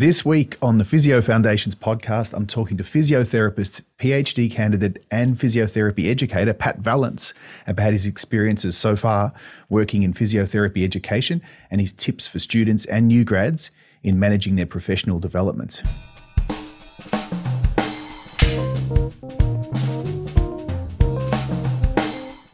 This week on the Physio Foundations podcast, I'm talking to physiotherapist, PhD candidate, and physiotherapy educator Pat Vallance about his experiences so far working in physiotherapy education and his tips for students and new grads in managing their professional development.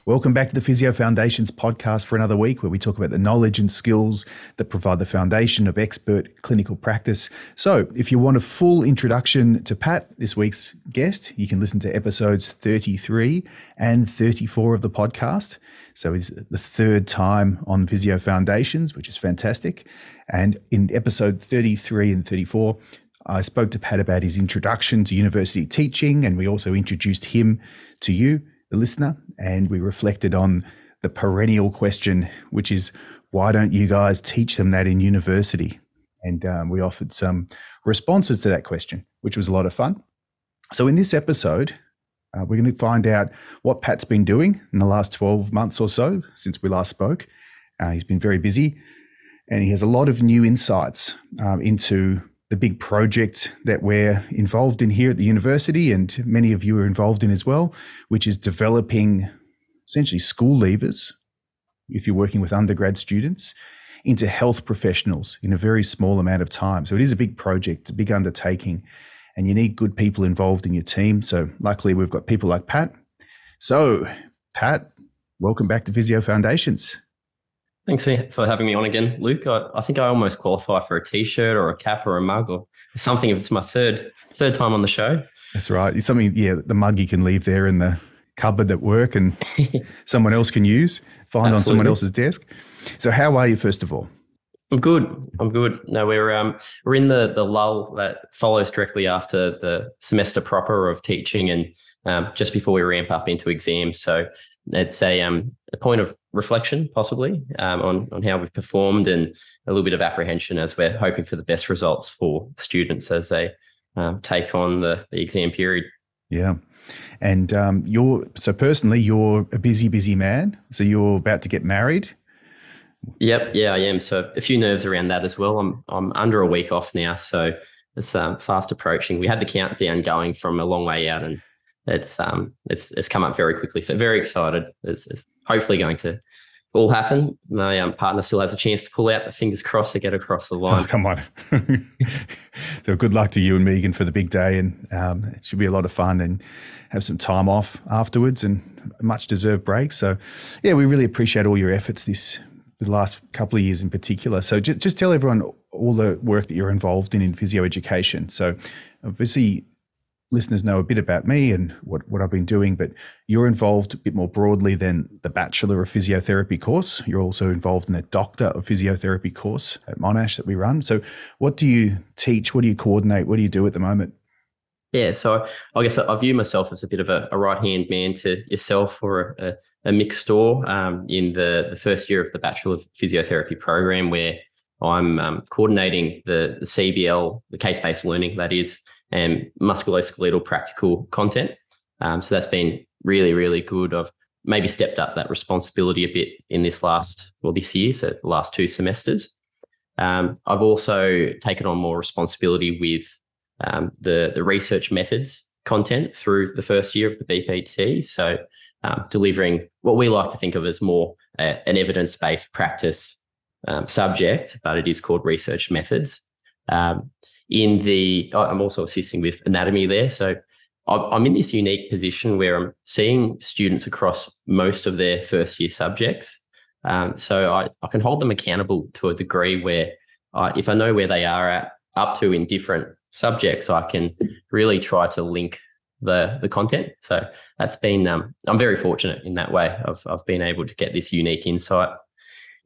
Welcome back to the Physio Foundations podcast for another week where we talk about the knowledge and skills that provide the foundation of expert clinical practice. So, if you want a full introduction to Pat, this week's guest, you can listen to episodes 33 and 34 of the podcast. So, it's the third time on Physio Foundations, which is fantastic. And in episode 33 and 34, I spoke to Pat about his introduction to university teaching, and we also introduced him to you the listener, and we reflected on the perennial question, which is why don't you guys teach them that in university? And um, we offered some responses to that question, which was a lot of fun. So, in this episode, uh, we're going to find out what Pat's been doing in the last 12 months or so since we last spoke. Uh, he's been very busy and he has a lot of new insights um, into the big project that we're involved in here at the university, and many of you are involved in as well, which is developing essentially school leavers, if you're working with undergrad students, into health professionals in a very small amount of time. So it is a big project, a big undertaking, and you need good people involved in your team. So luckily, we've got people like Pat. So, Pat, welcome back to Physio Foundations. Thanks for having me on again, Luke. I, I, think I almost qualify for a T-shirt or a cap or a mug or something if it's my third third time on the show. That's right. It's something, yeah, the mug you can leave there in the cupboard at work and someone else can use, find Absolutely. on someone else's desk. So how are you, first of all? I'm good. I'm good. No, we're um we're in the the lull that follows directly after the semester proper of teaching and um, just before we ramp up into exams. So it's a um a point of reflection possibly um, on on how we've performed and a little bit of apprehension as we're hoping for the best results for students as they um, take on the, the exam period. Yeah. And um, you're so personally, you're a busy, busy man. So you're about to get married. Yep, yeah, I am. So a few nerves around that as well. I'm I'm under a week off now, so it's um, fast approaching. We had the countdown going from a long way out, and it's um it's it's come up very quickly. So very excited. It's, it's hopefully going to all happen. My um, partner still has a chance to pull out, but fingers crossed to get across the line. Oh, come on. so good luck to you and Megan for the big day, and um, it should be a lot of fun and have some time off afterwards and a much deserved break. So yeah, we really appreciate all your efforts this the last couple of years in particular. So just just tell everyone all the work that you're involved in in physio education. So obviously listeners know a bit about me and what, what I've been doing, but you're involved a bit more broadly than the Bachelor of Physiotherapy course. You're also involved in the Doctor of Physiotherapy course at Monash that we run. So, what do you teach? What do you coordinate? What do you do at the moment? Yeah, so I guess I view myself as a bit of a, a right hand man to yourself or a, a Mick Storr um, in the, the first year of the Bachelor of Physiotherapy program, where I'm um, coordinating the, the CBL, the case based learning, that is, and musculoskeletal practical content. Um, so that's been really, really good. I've maybe stepped up that responsibility a bit in this last, well, this year, so the last two semesters. Um, I've also taken on more responsibility with um, the, the research methods content through the first year of the BPT. So um, delivering what we like to think of as more uh, an evidence based practice um, subject, but it is called research methods. Um, in the, I'm also assisting with anatomy there. So I'm in this unique position where I'm seeing students across most of their first year subjects. Um, so I, I can hold them accountable to a degree where if I know where they are at up to in different subjects, I can really try to link the the content. So that's been um, I'm very fortunate in that way. I've I've been able to get this unique insight.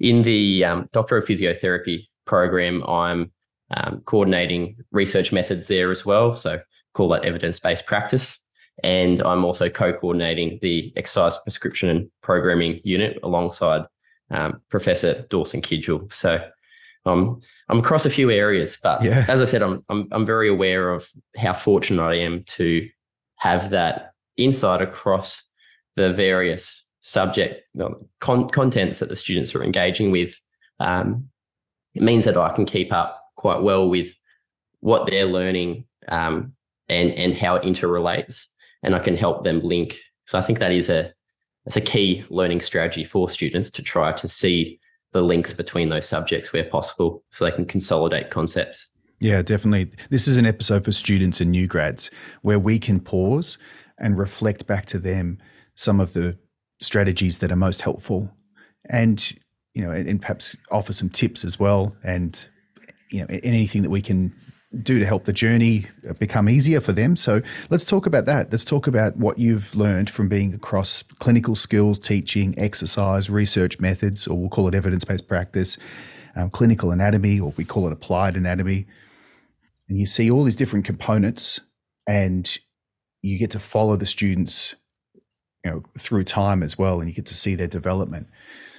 In the um, Doctor of Physiotherapy program, I'm um, coordinating research methods there as well. So call that evidence based practice. And I'm also co coordinating the exercise prescription and programming unit alongside um, Professor Dawson Kidgell. So um, I'm across a few areas, but yeah. as I said, I'm, I'm, I'm very aware of how fortunate I am to have that insight across the various subject con- contents that the students are engaging with. Um, it means that I can keep up quite well with what they're learning um, and and how it interrelates, and I can help them link. So I think that is a that's a key learning strategy for students to try to see the links between those subjects where possible, so they can consolidate concepts. Yeah, definitely. This is an episode for students and new grads where we can pause and reflect back to them some of the strategies that are most helpful and you know and, and perhaps offer some tips as well and you know anything that we can do to help the journey become easier for them. So let's talk about that. Let's talk about what you've learned from being across clinical skills, teaching, exercise, research methods, or we'll call it evidence based practice, um, clinical anatomy, or we call it applied anatomy. And you see all these different components, and you get to follow the students you know through time as well and you get to see their development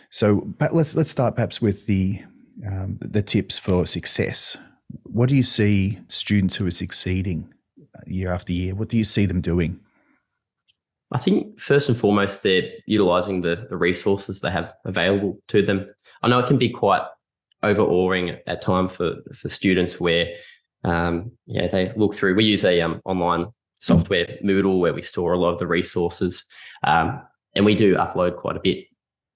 so let's let's start perhaps with the um, the tips for success what do you see students who are succeeding year after year? What do you see them doing? I think first and foremost, they're utilizing the, the resources they have available to them. I know it can be quite overawing at time for, for students where um, yeah, they look through. We use a um, online software, Moodle, where we store a lot of the resources. Um, and we do upload quite a bit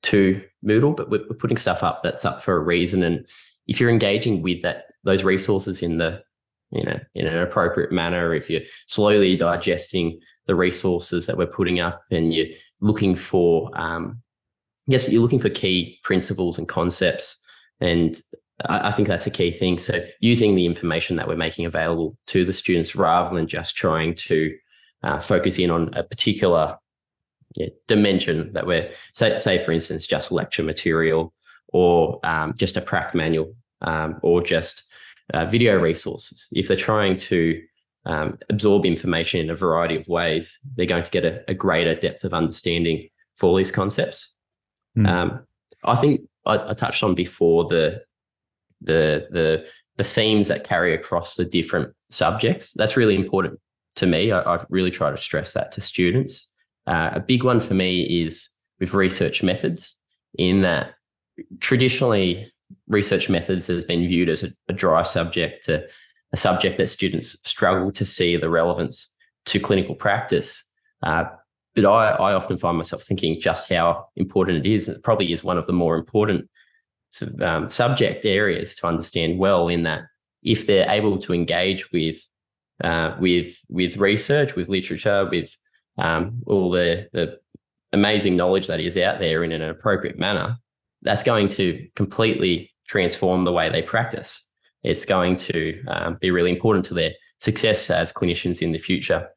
to Moodle, but we're, we're putting stuff up that's up for a reason. And if you're engaging with that those resources in the you know in an appropriate manner if you're slowly digesting the resources that we're putting up and you're looking for um guess you're looking for key principles and concepts and I, I think that's a key thing so using the information that we're making available to the students rather than just trying to uh, focus in on a particular yeah, dimension that we're say, say for instance just lecture material or um, just a prac manual um, or just uh, video resources. If they're trying to um, absorb information in a variety of ways, they're going to get a, a greater depth of understanding for these concepts. Mm. Um, I think I, I, touched on before the the the the themes that carry across the different subjects. That's really important to me. I, I really try to stress that to students. Uh, a big one for me is with research methods, in that traditionally research methods has been viewed as a, a dry subject, a, a, subject that students struggle to see the relevance to clinical practice. Uh, but I, I, often find myself thinking just how important it is. It probably is one of the more important um, subject areas to understand well. In that, if they're able to engage with uh, with with research, with literature, with um, all the the amazing knowledge that is out there in an appropriate manner, that's going to completely transform the way they practice. It's going to um, be really important to their success as clinicians in the future.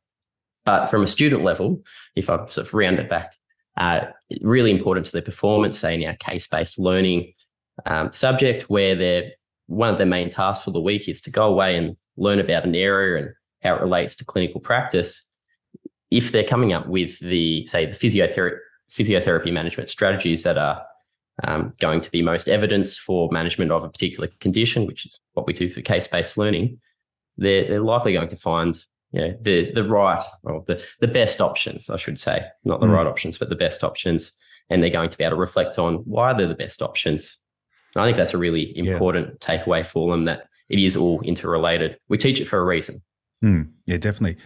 But from a student level, if I sort of round it back, uh, really important to their performance, say in our case-based learning um, subject, where they're one of their main tasks for the week is to go away and learn about an area and how it relates to clinical practice. If they're coming up with the, say, the physiotherapy, physiotherapy management strategies that are um, going to be most evidence for management of a particular condition, which is what we do for case-based learning, they're, they're likely going to find you know, the the right or the, the best options, I should say, not the mm. right options, but the best options. And they're going to be able to reflect on why they're the best options. And I think that's a really important yeah. takeaway for them that it is all interrelated. We teach it for a reason. Mm. Yeah, definitely.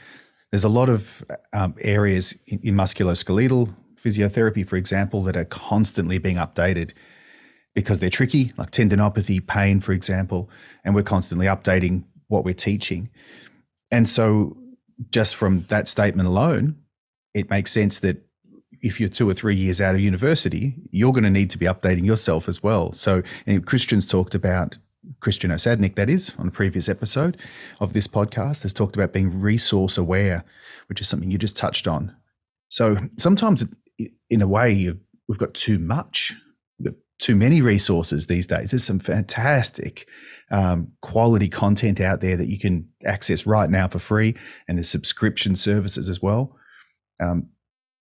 There's a lot of um, areas in, in musculoskeletal physiotherapy, for example, that are constantly being updated because they're tricky, like tendinopathy, pain, for example, and we're constantly updating what we're teaching. And so, just from that statement alone, it makes sense that if you're two or three years out of university, you're going to need to be updating yourself as well. So, Christian's talked about Christian Osadnik, that is, on a previous episode of this podcast, has talked about being resource aware, which is something you just touched on. So sometimes in a way, we've got too much, too many resources these days. There's some fantastic um, quality content out there that you can access right now for free, and there's subscription services as well. Um,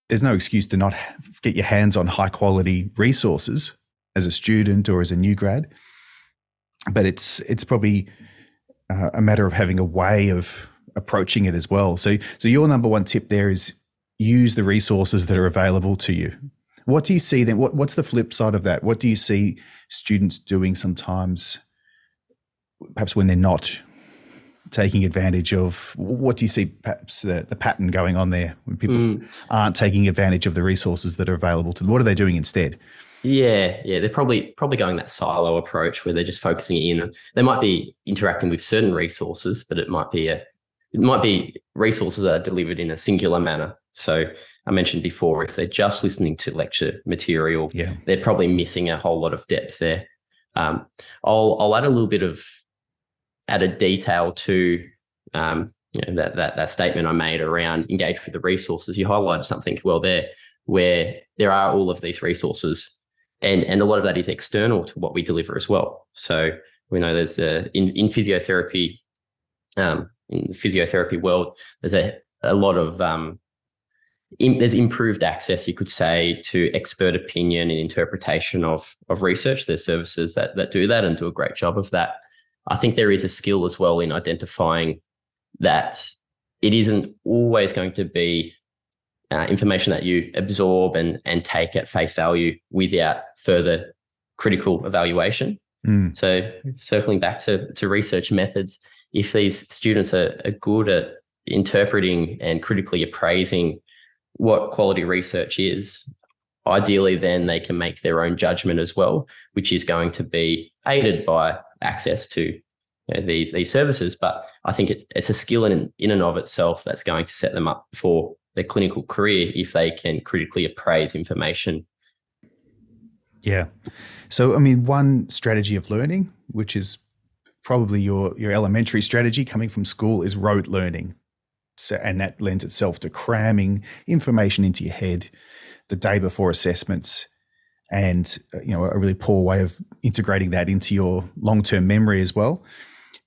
there's no excuse to not get your hands on high quality resources as a student or as a new grad, but it's it's probably uh, a matter of having a way of approaching it as well. So, so your number one tip there is use the resources that are available to you. What do you see then? What, what's the flip side of that? What do you see students doing sometimes, perhaps when they're not taking advantage of what do you see perhaps the, the pattern going on there when people mm. aren't taking advantage of the resources that are available to them? What are they doing instead? Yeah, yeah, they're probably probably going that silo approach where they're just focusing in. They might be interacting with certain resources, but it might be a it might be resources that are delivered in a singular manner. So I mentioned before, if they're just listening to lecture material, yeah. they're probably missing a whole lot of depth there. Um, I'll I'll add a little bit of added detail to um, you know, that that that statement I made around engage with the resources. You highlighted something well there, where there are all of these resources, and and a lot of that is external to what we deliver as well. So we know there's a in in physiotherapy, um, in the physiotherapy world, there's a a lot of um, in, there's improved access, you could say, to expert opinion and interpretation of of research. There's services that that do that and do a great job of that. I think there is a skill as well in identifying that it isn't always going to be uh, information that you absorb and and take at face value without further critical evaluation. Mm. So circling back to to research methods, if these students are, are good at interpreting and critically appraising what quality research is, ideally then they can make their own judgment as well, which is going to be aided by access to you know, these these services. But I think it's it's a skill in in and of itself that's going to set them up for their clinical career if they can critically appraise information. Yeah. So I mean, one strategy of learning, which is probably your your elementary strategy coming from school, is rote learning. So, and that lends itself to cramming information into your head the day before assessments and uh, you know a really poor way of integrating that into your long-term memory as well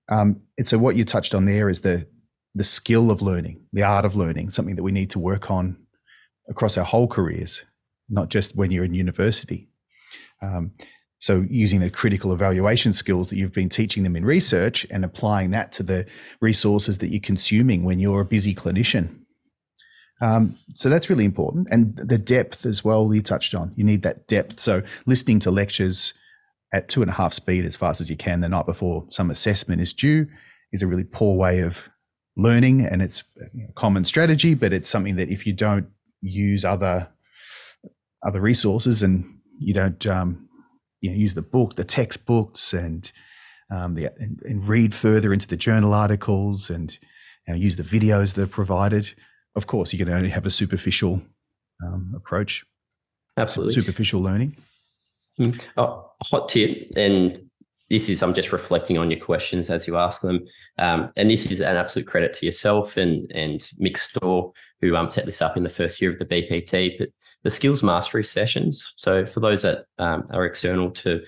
um, and so what you touched on there is the the skill of learning the art of learning something that we need to work on across our whole careers not just when you're in university um, so using the critical evaluation skills that you've been teaching them in research and applying that to the resources that you're consuming when you're a busy clinician um, so that's really important. And the depth as well, you touched on. You need that depth. So listening to lectures at two and a half speed as fast as you can the night before some assessment is due is a really poor way of learning. And it's a common strategy, but it's something that if you don't use other other resources and you don't um, you know, use the book, the textbooks, and um, the, and, and, read further into the journal articles and use the videos that are provided, of course, you can only have a superficial um, approach. Absolutely. Superficial learning. Mm. Oh, hot tip. And this is, I'm just reflecting on your questions as you ask them. Um, and this is an absolute credit to yourself and, and Mick Store who um, set this up in the first year of the BPT. But the skills mastery sessions. So for those that um, are external to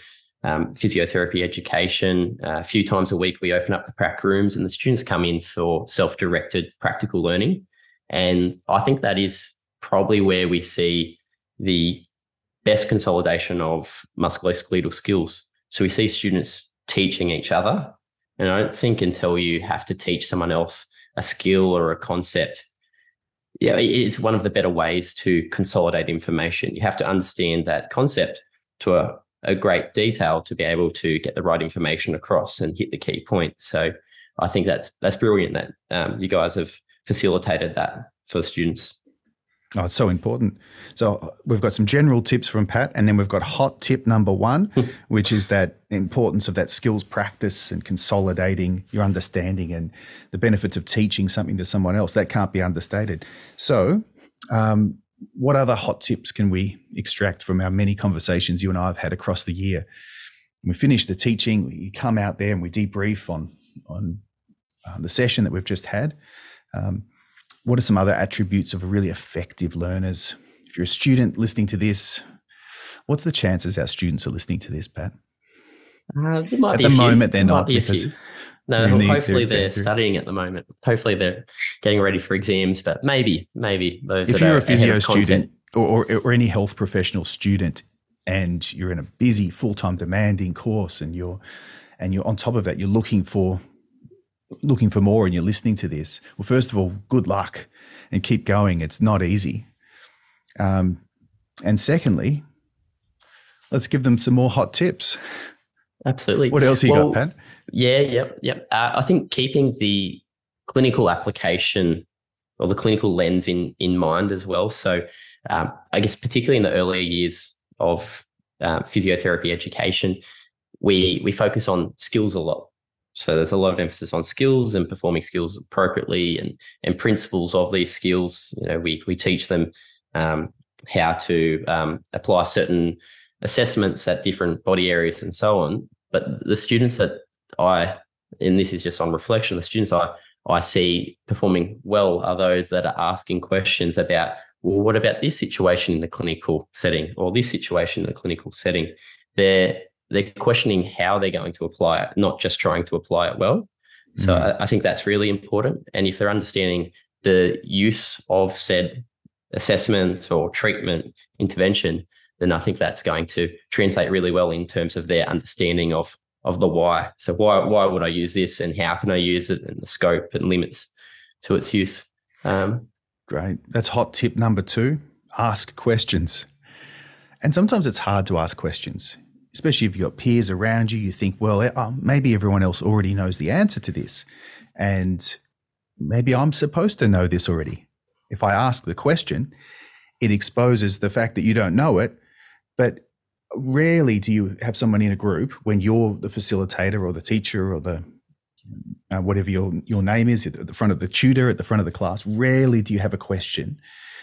um, physiotherapy education. Uh, a few times a week, we open up the prac rooms and the students come in for self directed practical learning. And I think that is probably where we see the best consolidation of musculoskeletal skills. So we see students teaching each other. And I don't think until you have to teach someone else a skill or a concept, yeah, it's one of the better ways to consolidate information. You have to understand that concept to a, a great detail to be able to get the right information across and hit the key points. So I think that's that's brilliant that um, you guys have facilitated that for students. Oh, it's so important. So we've got some general tips from Pat, and then we've got hot tip number one, which is that importance of that skills practice and consolidating your understanding and the benefits of teaching something to someone else. That can't be understated. So, um, what other hot tips can we extract from our many conversations you and I have had across the year? we finish the teaching, we come out there and we debrief on on uh, the session that we've just had. Um, what are some other attributes of really effective learners? If you're a student listening to this, what's the chances our students are listening to this, Pat? Uh, at the moment, they're not because no, hopefully they're studying at the moment. Hopefully they're getting ready for exams, but maybe, maybe those. If you're a physio student or, or, or any health professional student, and you're in a busy, full time, demanding course, and you're and you're on top of that, you're looking for looking for more and you're listening to this, well, first of all, good luck and keep going. It's not easy. Um, and secondly, let's give them some more hot tips. Absolutely. What else you well, got, Pat? Yeah, yep, yep. Uh, I think keeping the clinical application or the clinical lens in in mind as well. So, um, I guess particularly in the earlier years of uh, physiotherapy education, we we focus on skills a lot. So there's a lot of emphasis on skills and performing skills appropriately and and principles of these skills. You know, we we teach them um, how to um, apply certain assessments at different body areas and so on. But the students that I, and this is just on reflection, the students I I see performing well are those that are asking questions about, well, what about this situation in the clinical setting or this situation in the clinical setting? They're they're questioning how they're going to apply it, not just trying to apply it well. So mm. I, I think that's really important. And if they're understanding the use of said assessment or treatment intervention, then I think that's going to translate really well in terms of their understanding of of the why. So why why would I use this, and how can I use it, and the scope and limits to its use. Um, Great. That's hot tip number two: ask questions. And sometimes it's hard to ask questions, especially if you've got peers around you. You think, well, oh, maybe everyone else already knows the answer to this, and maybe I'm supposed to know this already. If I ask the question, it exposes the fact that you don't know it, but rarely do you have someone in a group when you're the facilitator or the teacher or the uh, whatever your your name is at the front of the tutor at the front of the class rarely do you have a question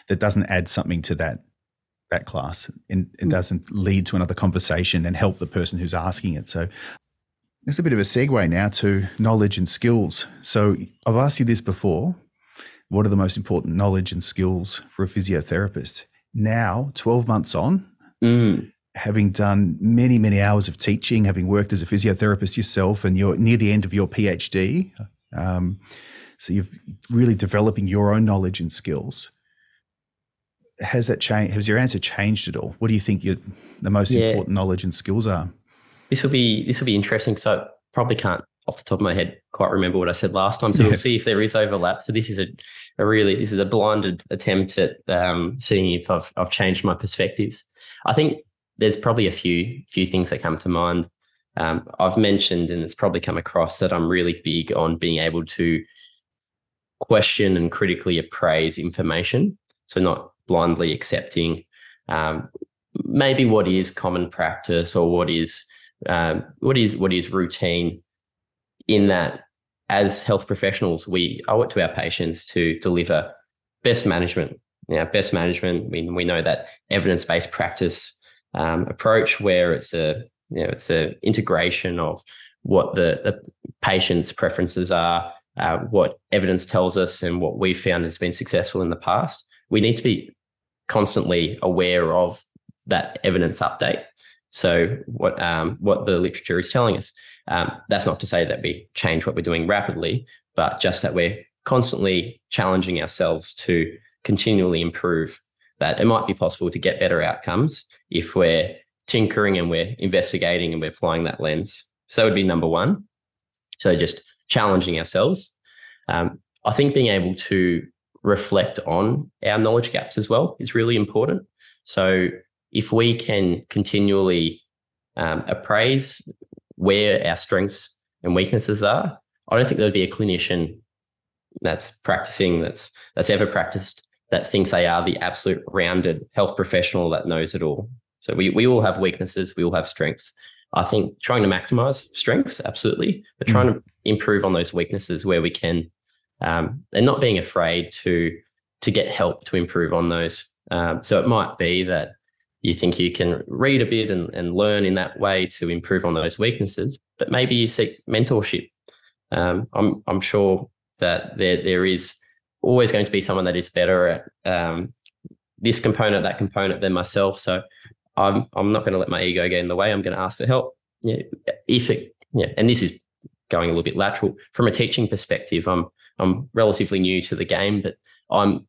that doesn't add something to that that class and, and mm. doesn't lead to another conversation and help the person who's asking it so there's a bit of a segue now to knowledge and skills so i've asked you this before what are the most important knowledge and skills for a physiotherapist now 12 months on mm having done many, many hours of teaching, having worked as a physiotherapist yourself, and you're near the end of your PhD. Um, so you're really developing your own knowledge and skills. Has that changed? Has your answer changed at all? What do you think your, the most yeah. important knowledge and skills are? This will be this will be interesting. So I probably can't off the top of my head quite remember what I said last time. So yeah. we'll see if there is overlap. So this is a, a really this is a blinded attempt at um, seeing if I've I've changed my perspectives. I think there's probably a few few things that come to mind. Um, I've mentioned, and it's probably come across that I'm really big on being able to question and critically appraise information. So not blindly accepting um, maybe what is common practice or what is um, what is what is routine. In that, as health professionals, we owe it to our patients to deliver best management. Now, best management. We we know that evidence based practice um, approach where it's a you know it's a integration of what the, the patient's preferences are, uh, what evidence tells us, and what we've found has been successful in the past. We need to be constantly aware of that evidence update. So what um, what the literature is telling us. Um, that's not to say that we change what we're doing rapidly, but just that we're constantly challenging ourselves to continually improve that it might be possible to get better outcomes if we're tinkering and we're investigating and we're applying that lens. So that would be number one. So just challenging ourselves. Um, I think being able to reflect on our knowledge gaps as well is really important. So if we can continually um, appraise where our strengths and weaknesses are, I don't think there'd be a clinician that's practicing that's that's ever practiced that thinks they are the absolute rounded health professional that knows it all. So we, we all have weaknesses, we all have strengths. I think trying to maximize strengths, absolutely, but trying mm. to improve on those weaknesses where we can, um, and not being afraid to to get help to improve on those. Um, so it might be that you think you can read a bit and, and learn in that way to improve on those weaknesses, but maybe you seek mentorship. Um, I'm I'm sure that there there is always going to be someone that is better at um, this component, that component than myself. So I'm I'm not going to let my ego get in the way. I'm going to ask for help. Yeah, if it yeah, and this is going a little bit lateral from a teaching perspective. I'm I'm relatively new to the game, but I'm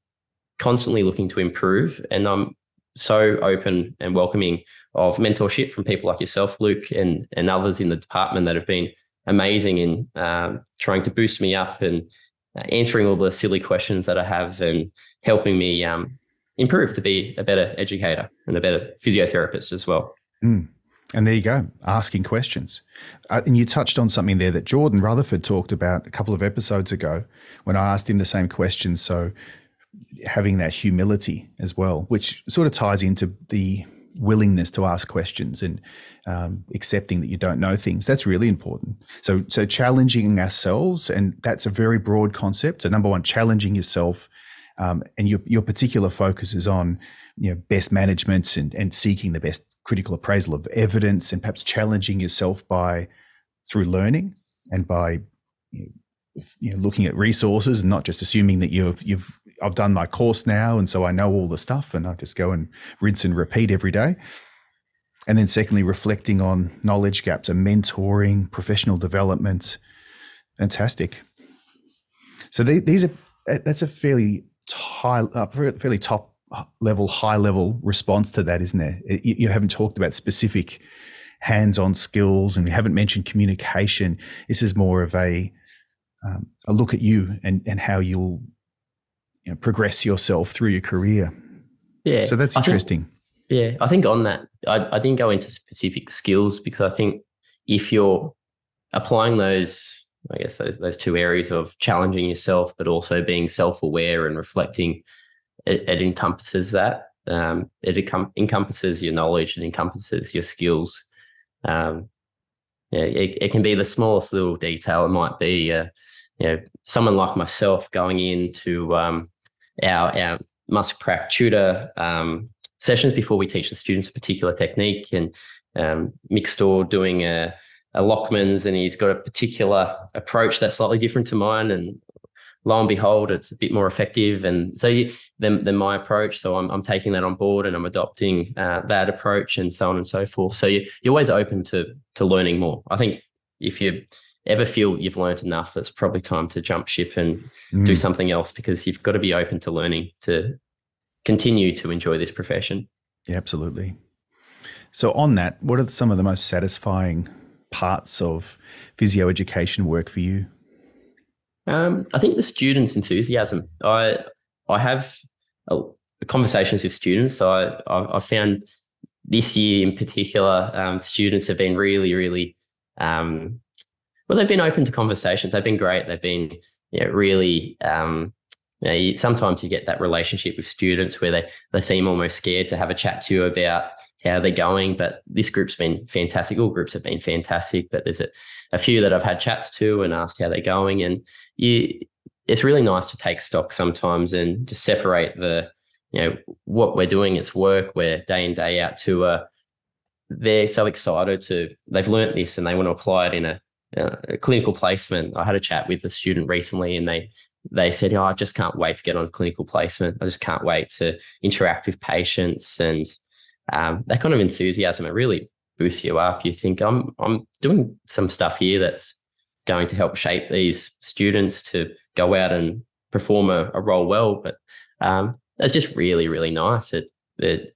constantly looking to improve, and I'm so open and welcoming of mentorship from people like yourself, Luke, and and others in the department that have been amazing in um, trying to boost me up and uh, answering all the silly questions that I have and helping me um, improve to be a better educator and a better physiotherapist as well. Mm. And there you go, asking questions. Uh, and you touched on something there that Jordan Rutherford talked about a couple of episodes ago when I asked him the same question. So having that humility as well, which sort of ties into the willingness to ask questions and um, accepting that you don't know things. That's really important. So, so challenging ourselves, and that's a very broad concept. So, number one, challenging yourself, um, and your your particular focus is on you know best management and and seeking the best critical appraisal of evidence, and perhaps challenging yourself by through learning and by you know, looking at resources and not just assuming that you've you've I've done my course now, and so I know all the stuff, and I just go and rinse and repeat every day. And then, secondly, reflecting on knowledge gaps and mentoring, professional development. Fantastic. So these are that's a fairly high, uh, fairly top level, high level response to that, isn't there? You haven't talked about specific hands-on skills, and we haven't mentioned communication. This is more of a um, a look at you and and how you'll you know, progress yourself through your career. Yeah. So that's interesting. Think, yeah. I think on that, I, I didn't go into specific skills because I think if you're applying those, I guess those, those two areas of challenging yourself, but also being self aware and reflecting, it, it encompasses that. Um, it encompasses your knowledge, it encompasses your skills. Um, yeah, it, it, can be the smallest little detail. It might be, uh, you know, someone like myself going into um, our our Musk Prac tutor um, sessions before we teach the students a particular technique, and um, Mick Storr doing a, a Lachman's, and he's got a particular approach that's slightly different to mine, and lo and behold, it's a bit more effective. And so you, than, than my approach. So I'm, I'm taking that on board and I'm adopting uh, that approach and so on and so forth. So you, you're always open to to learning more. I think if you ever feel you've learned enough, it's probably time to jump ship and mm. do something else because you've got to be open to learning to continue to enjoy this profession. Yeah, absolutely. So, on that, what are some of the most satisfying parts of physio education work for you? Um, I think the students' enthusiasm. I I have conversations with students. So I, I, I found this year in particular, um, students have been really, really um, well, they've been open to conversations. They've been great. They've been you know, really. Um, you know, you, sometimes you get that relationship with students where they they seem almost scared to have a chat to you about how they're going. But this group's been fantastic. All groups have been fantastic. But there's a, a few that I've had chats to and asked how they're going, and you. It's really nice to take stock sometimes and just separate the, you know, what we're doing. It's work. We're day in day out to a they're so excited to they've learnt this and they want to apply it in a uh, clinical placement. I had a chat with a student recently, and they they said, "Oh, I just can't wait to get on clinical placement. I just can't wait to interact with patients." And um, that kind of enthusiasm it really boosts you up. You think, "I'm I'm doing some stuff here that's going to help shape these students to go out and perform a, a role well." But um, that's just really really nice. It it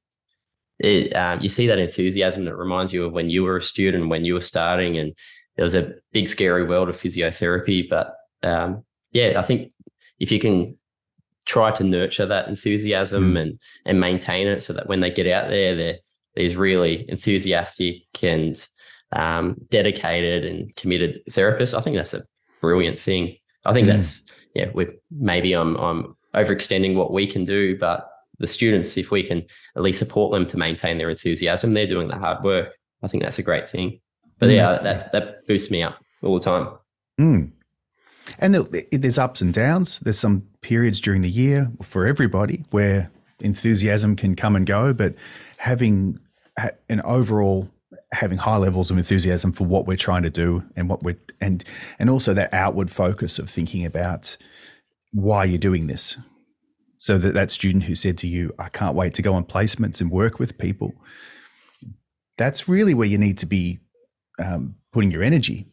it, um, you see that enthusiasm that reminds you of when you were a student, when you were starting, and there was a big scary world of physiotherapy. But um, yeah, I think if you can try to nurture that enthusiasm mm. and and maintain it, so that when they get out there, they're these really enthusiastic and um, dedicated and committed therapists. I think that's a brilliant thing. I think mm. that's yeah. We maybe I'm I'm overextending what we can do, but the students, if we can at least support them to maintain their enthusiasm, they're doing the hard work. I think that's a great thing. But yeah, that, that boosts me up all the time. Mm. And there's ups and downs. There's some periods during the year for everybody where enthusiasm can come and go, but having an overall having high levels of enthusiasm for what we're trying to do and what we're and and also that outward focus of thinking about why you're doing this. So that that student who said to you, "I can't wait to go on placements and work with people," that's really where you need to be um, putting your energy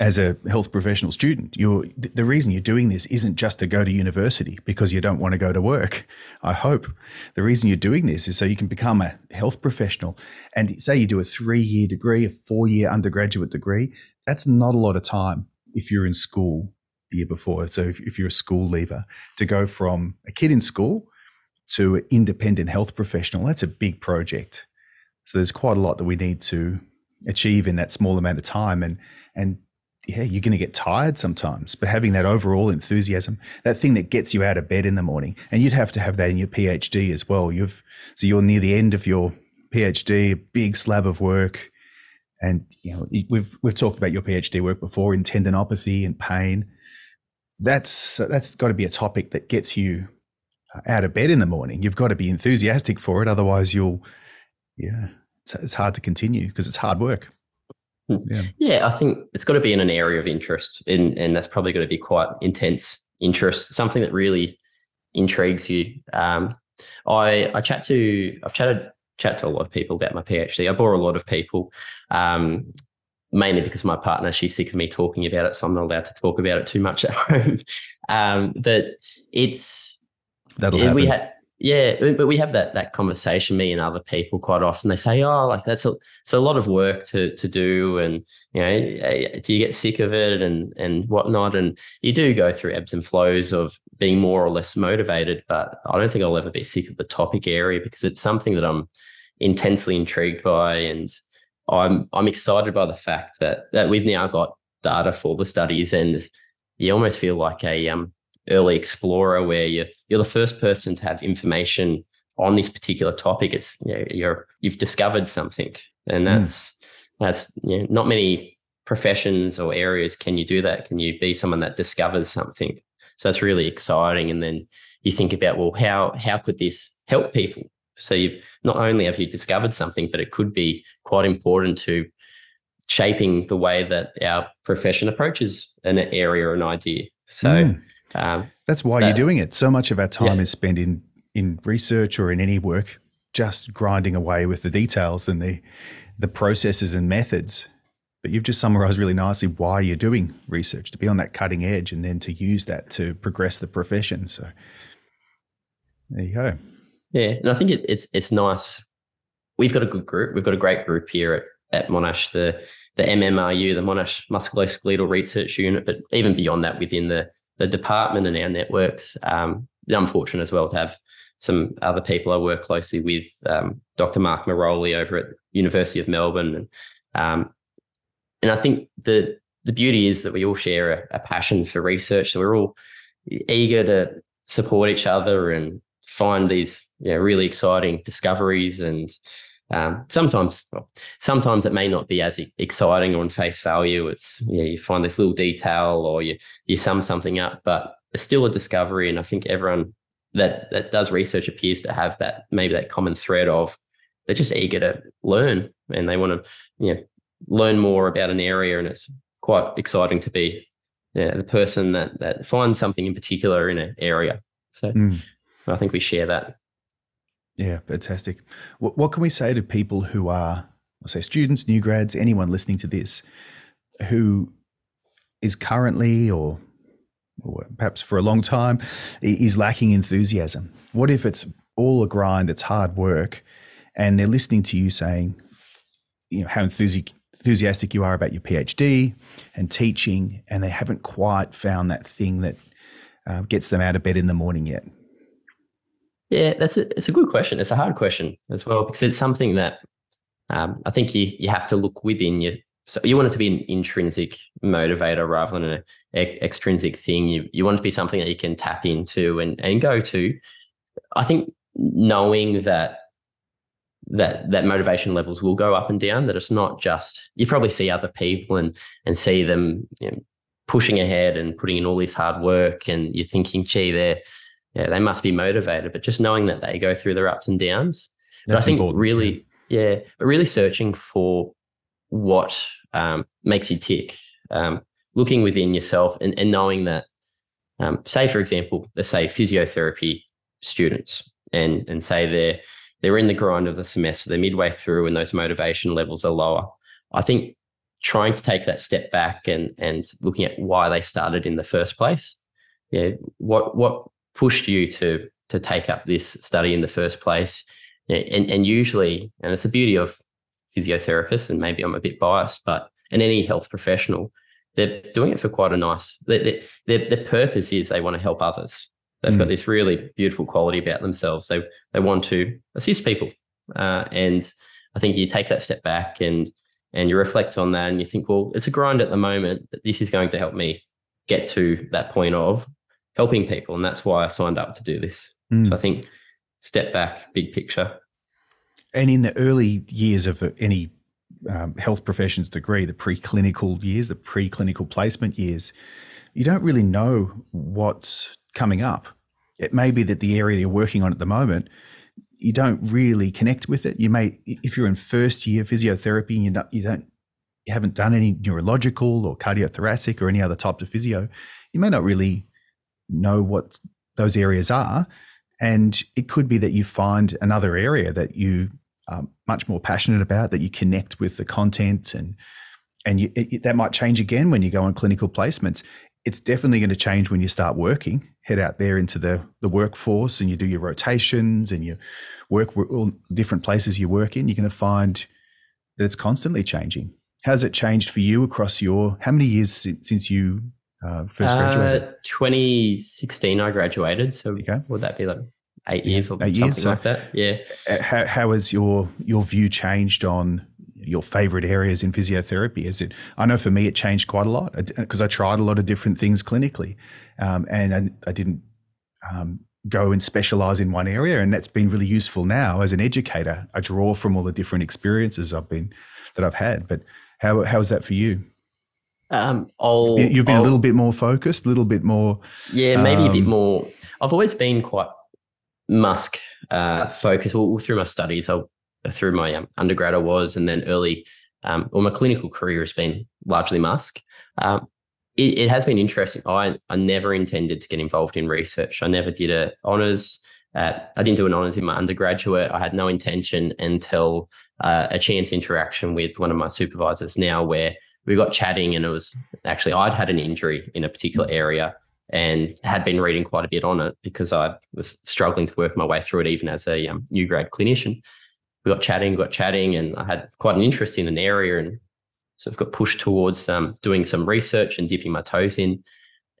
as a health professional student. You're, the reason you're doing this isn't just to go to university because you don't want to go to work. I hope the reason you're doing this is so you can become a health professional. And say you do a three year degree, a four year undergraduate degree, that's not a lot of time if you're in school the year before. So if, if you're a school leaver, to go from a kid in school to an independent health professional, that's a big project. So there's quite a lot that we need to achieve in that small amount of time. And, and yeah, you're going to get tired sometimes, but having that overall enthusiasm, that thing that gets you out of bed in the morning, and you'd have to have that in your PhD as well. You've, so you're near the end of your PhD, a big slab of work. And, you know, we've, we've talked about your PhD work before in tendinopathy and pain. That's, that's got to be a topic that gets you uh, out of bed in the morning. You've got to be enthusiastic for it. Otherwise you'll, yeah, it's, it's hard to continue because it's hard work. Hmm. Yeah. yeah, I think it's got to be in an area of interest, and and that's probably going to be quite intense interest, something that really intrigues you. Um, I I chat to I've chatted chat to a lot of people about my PhD. I bore a lot of people, um, mainly because my partner she's sick of me talking about it, so I'm not allowed to talk about it too much at home. Um, but it's that'll happen. We had yeah, but we have that that conversation, me and other people, quite often. They say, "Oh, like that's a it's a lot of work to to do, and you know, do you get sick of it and and whatnot?" And you do go through ebbs and flows of being more or less motivated. But I don't think I'll ever be sick of the topic area because it's something that I'm intensely intrigued by, and I'm I'm excited by the fact that that we've now got data for the studies, and you almost feel like a um early explorer where you're you're the first person to have information on this particular topic. It's you know, you're you've discovered something, and hmm. that's mm. that's you know, not many professions or areas can you do that. Can you be someone that discovers something? So that's really exciting. And then you think about well, how how could this help people? So you've not only have you discovered something, but it could be quite important to shaping the way that our profession approaches an area or an idea. So. Mm um, That's why you're doing it. So much of our time yeah. is spent in in research or in any work, just grinding away with the details and the the processes and methods. But you've just summarized really nicely why you're doing research to be on that cutting edge and then to use that to progress the profession. So there you go. Yeah, and I think it, it's it's nice. We've got a good group. We've got a great group here at, at Monash, the the MMRU, the Monash Musculoskeletal Research Unit, but even beyond that, within the the department and our networks. Um, I'm fortunate as well to have some other people I work closely with, um, Dr. Mark Maroli over at University of Melbourne, and um, and I think the the beauty is that we all share a, a, passion for research. So we're all eager to support each other and find these you know, really exciting discoveries and um, sometimes, well, sometimes it may not be as exciting on face value. It's you, find this little detail or you you sum something up, but it's still a discovery. And I think everyone that that does research appears to have that maybe that common thread of they're just eager to learn and they want to you know learn more about an area, and it's quite exciting to be yeah, the person that that finds something in particular in an area. So mm. I think we share that. Yeah, fantastic. What, what can we say to people who are, let's say, students, new grads, anyone listening to this, who is currently or, or perhaps for a long time is lacking enthusiasm? What if it's all a grind, it's hard work, and they're listening to you saying, you know, how enthusi- enthusiastic you are about your PhD and teaching, and they haven't quite found that thing that uh, gets them out of bed in the morning yet? Yeah, that's a, it's a good question. It's a hard question as well because it's something that um, I think you you have to look within you. So you want it to be an intrinsic motivator rather than an extrinsic thing. You you want it to be something that you can tap into and and go to. I think knowing that that that motivation levels will go up and down. That it's not just you probably see other people and and see them you know, pushing ahead and putting in all this hard work, and you're thinking, gee, they're yeah, they must be motivated. But just knowing that they go through their ups and downs. That's but I think important. really, yeah, but really searching for what um, makes you tick, um, looking within yourself and, and knowing that, um, say, for example, let's say physiotherapy students and, and say they're, they're in the grind of the semester, they're midway through and those motivation levels are lower. I think trying to take that step back and, and looking at why they started in the first place. Yeah, what what pushed you to to take up this study in the first place. And, and usually, and it's the beauty of physiotherapists, and maybe I'm a bit biased, but in any health professional, they're doing it for quite a nice. Their, their, their purpose is they want to help others. They've mm. got this really beautiful quality about themselves. They they want to assist people, uh, and I think you take that step back and and you reflect on that and you think, well, it's a grind at the moment, but this is going to help me get to that point of helping people. And that's why I signed up to do this. Mm. So I think step back, big picture. And in the early years of any um, health professions degree, the preclinical years, the preclinical placement years, you don't really know what's coming up. It may be that the area you're working on at the moment you don't really connect with it. You may, if you're in first year physiotherapy, and you don't, you don't, you haven't done any neurological or cardiothoracic or any other types of physio, you may not really know what those areas are. And it could be that you find another area that you are much more passionate about, that you connect with the content, and and you, it, that might change again when you go on clinical placements. It's definitely going to change when you start working head out there into the, the workforce and you do your rotations and you work all different places you work in, you're going to find that it's constantly changing. How's it changed for you across your, how many years since, since you uh, first graduated? Uh, 2016, I graduated. So would that be like eight years or eight something years, so like that? Yeah. Uh, how, how has your, your view changed on your favorite areas in physiotherapy? Is it? I know for me, it changed quite a lot because I tried a lot of different things clinically, um, and I, I didn't um, go and specialize in one area, and that's been really useful now as an educator. I draw from all the different experiences I've been that I've had. But how how is that for you? Um, I'll, You've been I'll, a little bit more focused, a little bit more. Yeah, maybe a bit um, more. I've always been quite MUSC uh, focused. Well, through my studies, I through my um, undergrad I was, and then early, um, well, my clinical career has been largely MUSC. Um, it, it, has been interesting. I, I never intended to get involved in research. I never did a honors. At, I didn't do an honors in my undergraduate. I had no intention until uh, a chance interaction with one of my supervisors now, where we got chatting, and it was actually I'd had an injury in a particular area and had been reading quite a bit on it because I was struggling to work my way through it, even as a um, new grad clinician we got chatting, got chatting, and I had quite an interest in an area and sort of got pushed towards um, doing some research and dipping my toes in.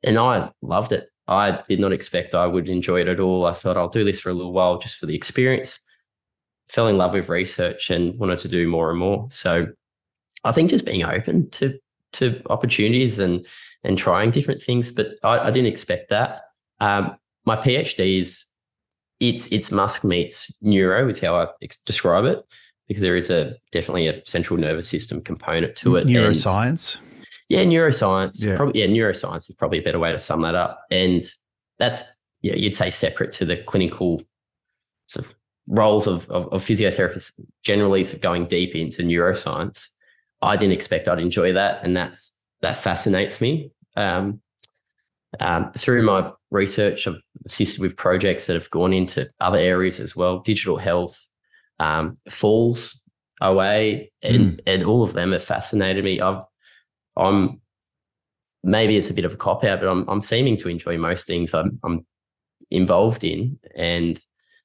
And I loved it. I did not expect I would enjoy it at all. I thought I'll do this for a little while just for the experience. Fell in love with research and wanted to do more and more. So I think just being open to to opportunities and and trying different things, but I, I didn't expect that. Um, my PhD is it's it's MUSC meets neuro is how I ex- describe it because there is a definitely a central nervous system component to it. Neuroscience. And, yeah, neuroscience. Yeah. Probably, yeah, neuroscience is probably a better way to sum that up. And that's yeah, you'd say separate to the clinical sort of roles of, of, of physiotherapists generally sort of going deep into neuroscience. I didn't expect I'd enjoy that, and that's that fascinates me. Um, um, through my research, I've assisted with projects that have gone into other areas as well, digital health, um, falls away, and, mm. and all of them have fascinated me. I've, I'm maybe it's a bit of a cop out, but I'm I'm seeming to enjoy most things I'm, I'm involved in, and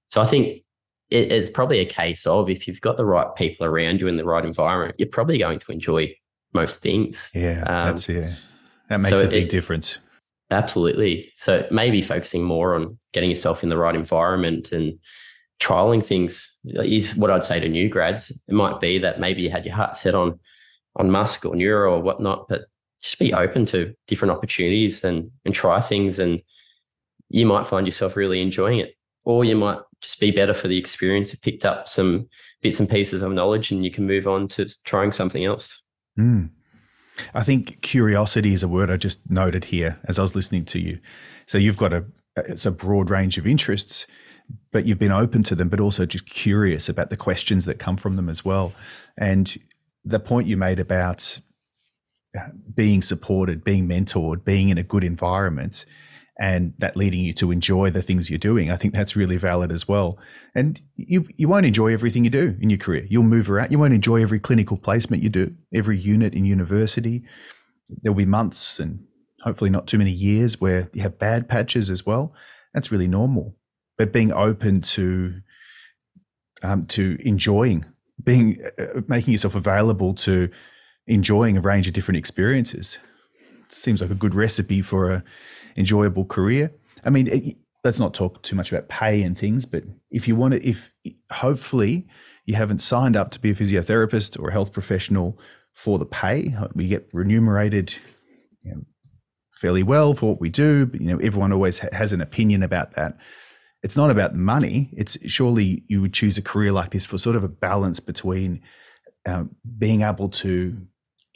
so I think it, it's probably a case of if you've got the right people around you in the right environment, you're probably going to enjoy most things. Yeah, um, that's yeah, that makes so a big it, difference. Absolutely. So maybe focusing more on getting yourself in the right environment and trialing things is what I'd say to new grads. It might be that maybe you had your heart set on on MUSC or neuro or whatnot, but just be open to different opportunities and and try things and you might find yourself really enjoying it. Or you might just be better for the experience. You've picked up some bits and pieces of knowledge and you can move on to trying something else. Mm. I think curiosity is a word I just noted here as I was listening to you. So you've got a it's a broad range of interests, but you've been open to them, but also just curious about the questions that come from them as well. And the point you made about being supported, being mentored, being in a good environment, and that leading you to enjoy the things you're doing. I think that's really valid as well. And you you won't enjoy everything you do in your career. You'll move around. You won't enjoy every clinical placement you do, every unit in university. There'll be months and hopefully not too many years where you have bad patches as well. That's really normal. But being open to um, to enjoying, being uh, making yourself available to enjoying a range of different experiences seems like a good recipe for a enjoyable career. I mean, it, let's not talk too much about pay and things, but if you want to, if hopefully you haven't signed up to be a physiotherapist or a health professional for the pay. We get remunerated you know, fairly well for what we do, but you know everyone always ha- has an opinion about that. It's not about money. It's surely you would choose a career like this for sort of a balance between um, being able to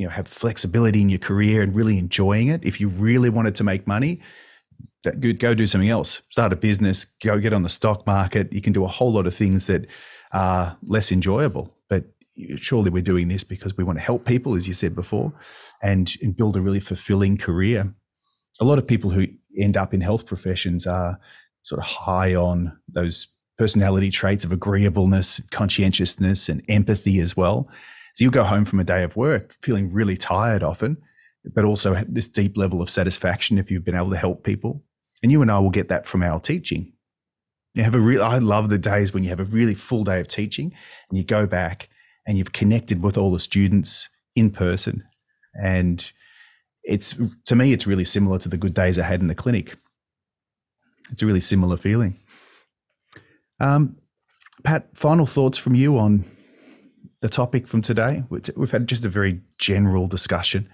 you know have flexibility in your career and really enjoying it. If you really wanted to make money, go do something else. Start a business. Go get on the stock market. You can do a whole lot of things that are less enjoyable. But surely we're doing this because we want to help people, as you said before, and, and build a really fulfilling career. A lot of people who end up in health professions are sort of high on those personality traits of agreeableness, conscientiousness, and empathy as well. So you go home from a day of work feeling really tired often, but also this deep level of satisfaction if you've been able to help people. And you and I will get that from our teaching. You have a real, I love the days when you have a really full day of teaching and you go back and you've connected with all the students in person. And it's, to me, it's really similar to the good days I had in the clinic. It's a really similar feeling. Um, Pat, final thoughts from you on the topic from today? We've had just a very general discussion.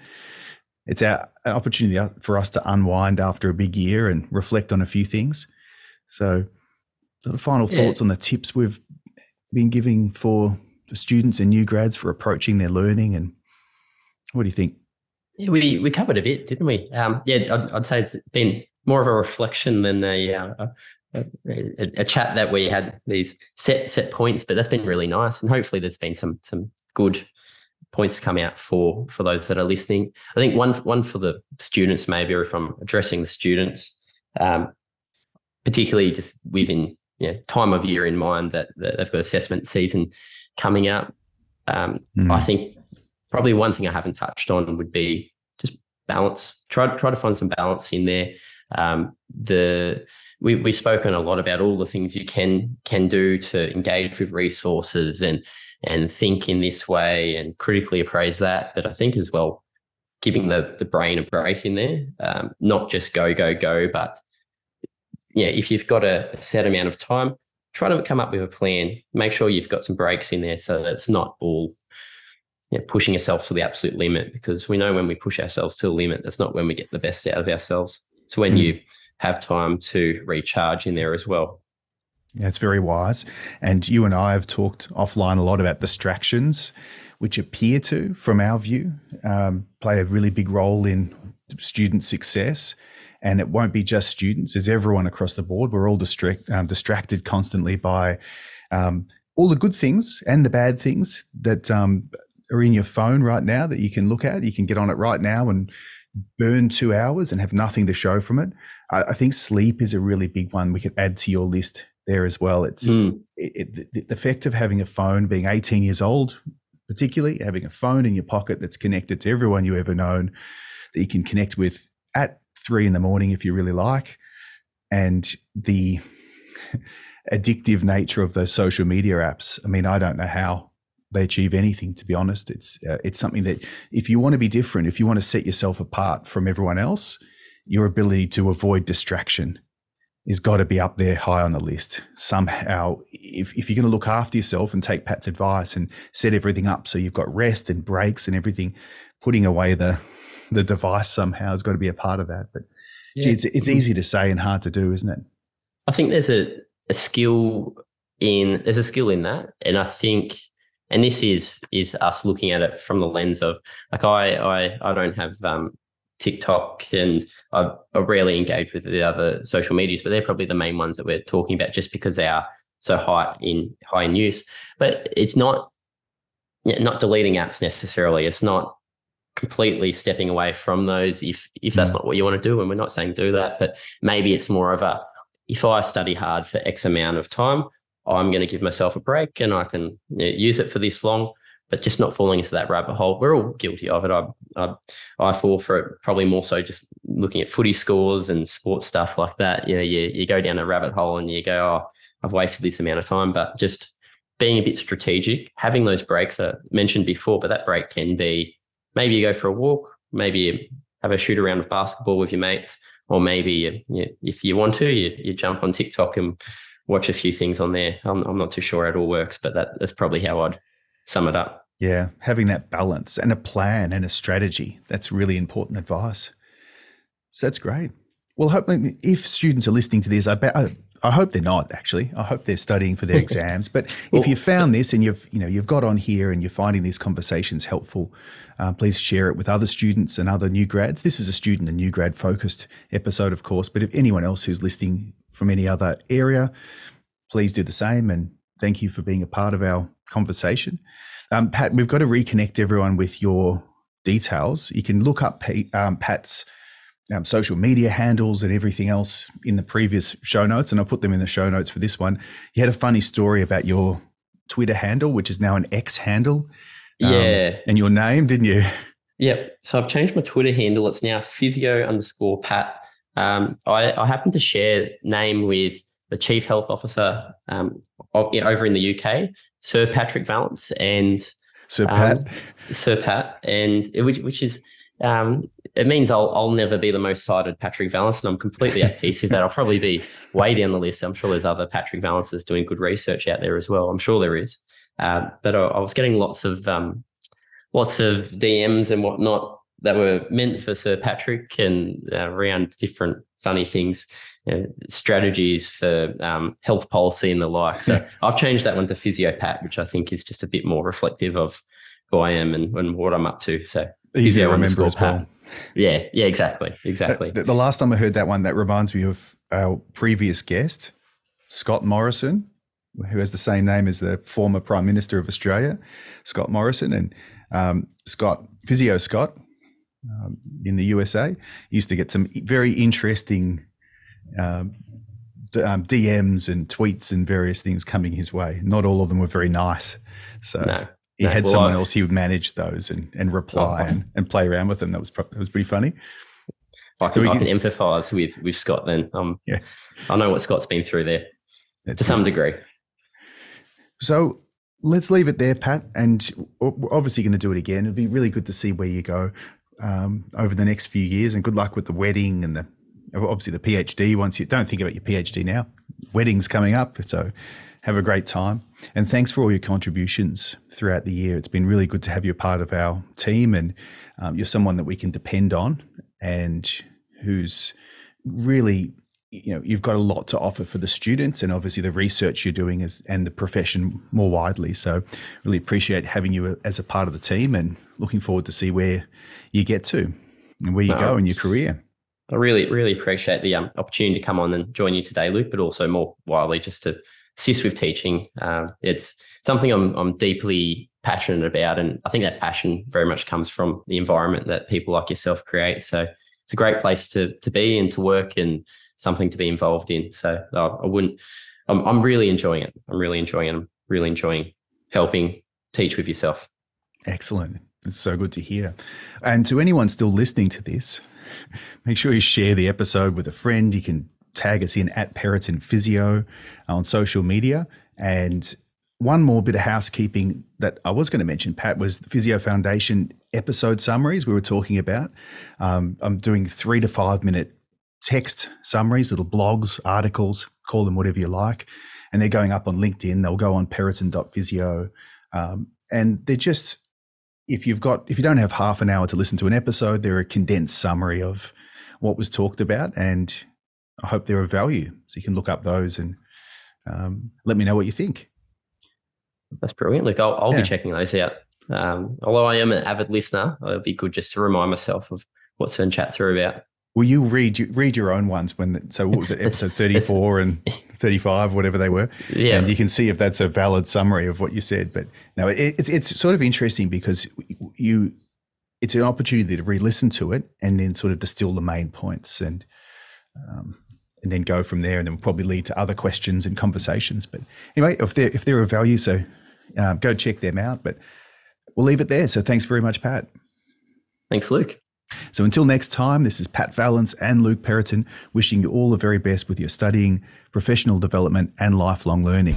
It's our, an opportunity for us to unwind after a big year and reflect on a few things. So, sort of final yeah. thoughts on the tips we've been giving for the students and new grads for approaching their learning, and what do you think? Yeah, we we covered a bit, didn't we? Um, yeah, I'd, I'd, say it's been more of a reflection than a, uh, a, a, chat that we had these set set points, but that's been really nice, and hopefully there's been some some good points to come out for for those that are listening. I think one one for the students maybe, or if I'm addressing the students, um, particularly just within you know, time of year in mind that, that they've got assessment season coming up. Um, mm. I think probably one thing I haven't touched on would be just balance. Try try to find some balance in there. Um, the we we've spoken a lot about all the things you can can do to engage with resources and and think in this way and critically appraise that. But I think as well, giving the the brain a break in there, um, not just go go go, but yeah, if you've got a set amount of time, try to come up with a plan. Make sure you've got some breaks in there so that it's not all you know, pushing yourself to the absolute limit. Because we know when we push ourselves to the limit, that's not when we get the best out of ourselves. It's when mm. you have time to recharge in there as well. Yeah, it's very wise. And you and I have talked offline a lot about distractions, which appear to, from our view, um, play a really big role in student success and it won't be just students; it's everyone across the board. We're all distract, um, distracted constantly by um, all the good things and the bad things that um, are in your phone right now that you can look at. You can get on it right now and burn two hours and have nothing to show from it. I, I think sleep is a really big one. We could add to your list there as well. It's mm. it, it, the effect of having a phone, being 18 years old, particularly having a phone in your pocket that's connected to everyone you ever known that you can connect with at three in the morning if you really like. And the addictive nature of those social media apps. I mean, I don't know how they achieve anything. To be honest, it's uh, it's something that if you want to be different, if you want to set yourself apart from everyone else, your ability to avoid distraction is got to be up there high on the list somehow. If if you're going to look after yourself and take Pat's advice and set everything up so you've got rest and breaks and everything, putting away the the device somehow has got to be a part of that. But yeah. gee, it's it's easy to say and hard to do, isn't it? I think there's a, a skill in there's a skill in that, and I think, and this is is us looking at it from the lens of like I I I don't have um, TikTok and I, I rarely engage with the other social medias, but they're probably the main ones that we're talking about just because they are so high in high in use. But it's not not deleting apps necessarily. It's not completely stepping away from those if if that's mm. not what you want to do and we're not saying do that but maybe it's more of a if i study hard for x amount of time i'm going to give myself a break and i can use it for this long but just not falling into that rabbit hole. We're all guilty of it. I, I i fall for it probably more so just looking at footy scores and sports stuff like that. You know you, you go down a rabbit hole and you go oh i've wasted this amount of time. But just being a bit strategic having those breaks i mentioned before but that break can be maybe you go for a walk, maybe you have a shoot around of basketball with your mates, or maybe you, you, if you want to, you, you jump on TikTok and watch a few things on there. I'm, I'm not too sure how it all works, but that, that's probably how I'd sum it up. Yeah, having that balance and a plan and a strategy. That's really important advice. So that's great. Well, hopefully, if students are listening to this, I bet. I, I hope they're not actually. I hope they're studying for their exams. But if you found this and you've you know you've got on here and you're finding these conversations helpful, uh, please share it with other students and other new grads. This is a student and new grad focused episode, of course. But if anyone else who's listening from any other area, please do the same. And thank you for being a part of our conversation. Um, Pat, we've got to reconnect everyone with your details. You can look up um, Pat's um, social media handles and everything else in the previous show notes, and I'll put them in the show notes for this one. You had a funny story about your Twitter handle, which is now an X handle. Um, yeah. And your name, didn't you? Yep. So I've changed my Twitter handle. It's now physio underscore Pat. Um, I, I happen to share name with the chief health officer um, over in the UK, Sir Patrick Vallance, and Sir Pat, um, Sir Pat, and which which is um, it means I'll I'll never be the most cited Patrick Vallance, and I'm completely at peace with that. I'll probably be way down the list. I'm sure there's other Patrick Vallances doing good research out there as well. I'm sure there is, uh, but I, I, was getting lots of um, lots of DMs and whatnot that were meant for Sir Patrick and uh, around different funny things, you know, strategies for um, health policy and the like. So I've changed that one to Physio Pat, which I think is just a bit more reflective of who I am and, and what I'm up to. So easy to remember as well. Yeah, yeah, exactly, exactly. The, the, last time I heard that one, that reminds me of our previous guest, Scott Morrison, who has the same name as the former Prime Minister of Australia, Scott Morrison, and um, Scott Physio Scott um, in the USA used to get some very interesting. Um, um, DMs and tweets and various things coming his way. Not all of them were very nice. So no, he no, had well, someone I, else he would manage those and, and reply oh, and, and play around with them. That was it was pretty funny. I can, so I can, can empathise with with Scott. Then um, yeah, I know what Scott's been through there That's to some it. degree. So let's leave it there, Pat. And we're obviously going to do it again. It'd be really good to see where you go um, over the next few years. And good luck with the wedding and the obviously the PhD. Once you don't think about your PhD now, wedding's coming up. So have a great time. And thanks for all your contributions throughout the year. It's been really good to have you a part of our team, and um, you're someone that we can depend on and who's really you know you've got a lot to offer for the students and obviously the research you're doing is and the profession more widely so really appreciate having you as a part of the team and looking forward to see where you get to and where you no, go in your career i really really appreciate the um, opportunity to come on and join you today luke but also more widely just to assist with teaching. Um, it's something I'm, I'm deeply passionate about. And I think that passion very much comes from the environment that people like yourself create. So it's a great place to, to be and to work and something to be involved in. So uh, I wouldn't, I'm, I'm really enjoying it. I'm really enjoying it. I'm really enjoying helping teach with yourself. Excellent. It's so good to hear. And to anyone still listening to this, make sure you share the episode with a friend. You can tag us in at Perraton Physio on social media. And one more bit of housekeeping that I was going to mention, Pat, was the Physio Foundation episode summaries we were talking about. Um, I'm doing three to five minute text summaries, little blogs, articles, call them whatever you like. And they're going up on LinkedIn. They'll go on perraton.physio. Um, and they're just, if you've got, if you don't have half an hour to listen to an episode, they're a condensed summary of what was talked about. And I hope they're of value. So you can look up those and um, let me know what you think. That's brilliant. Look, I'll, I'll yeah. be checking those out. Um, although I am an avid listener, it'd be good just to remind myself of what certain chats are about. Will you read read your own ones when? So what was it? Episode thirty four and thirty five, whatever they were. Yeah, and you can see if that's a valid summary of what you said. But no, it, it's it's sort of interesting because you, it's an opportunity to re-listen to it and then sort of distill the main points and. Um, and then go from there, and then probably lead to other questions and conversations. But anyway, if they're if they're of value, so um, go check them out. But we'll leave it there. So thanks very much, Pat. Thanks, Luke. So until next time, this is Pat Vallance and Luke Perraton wishing you all the very best with your studying, professional development, and lifelong learning.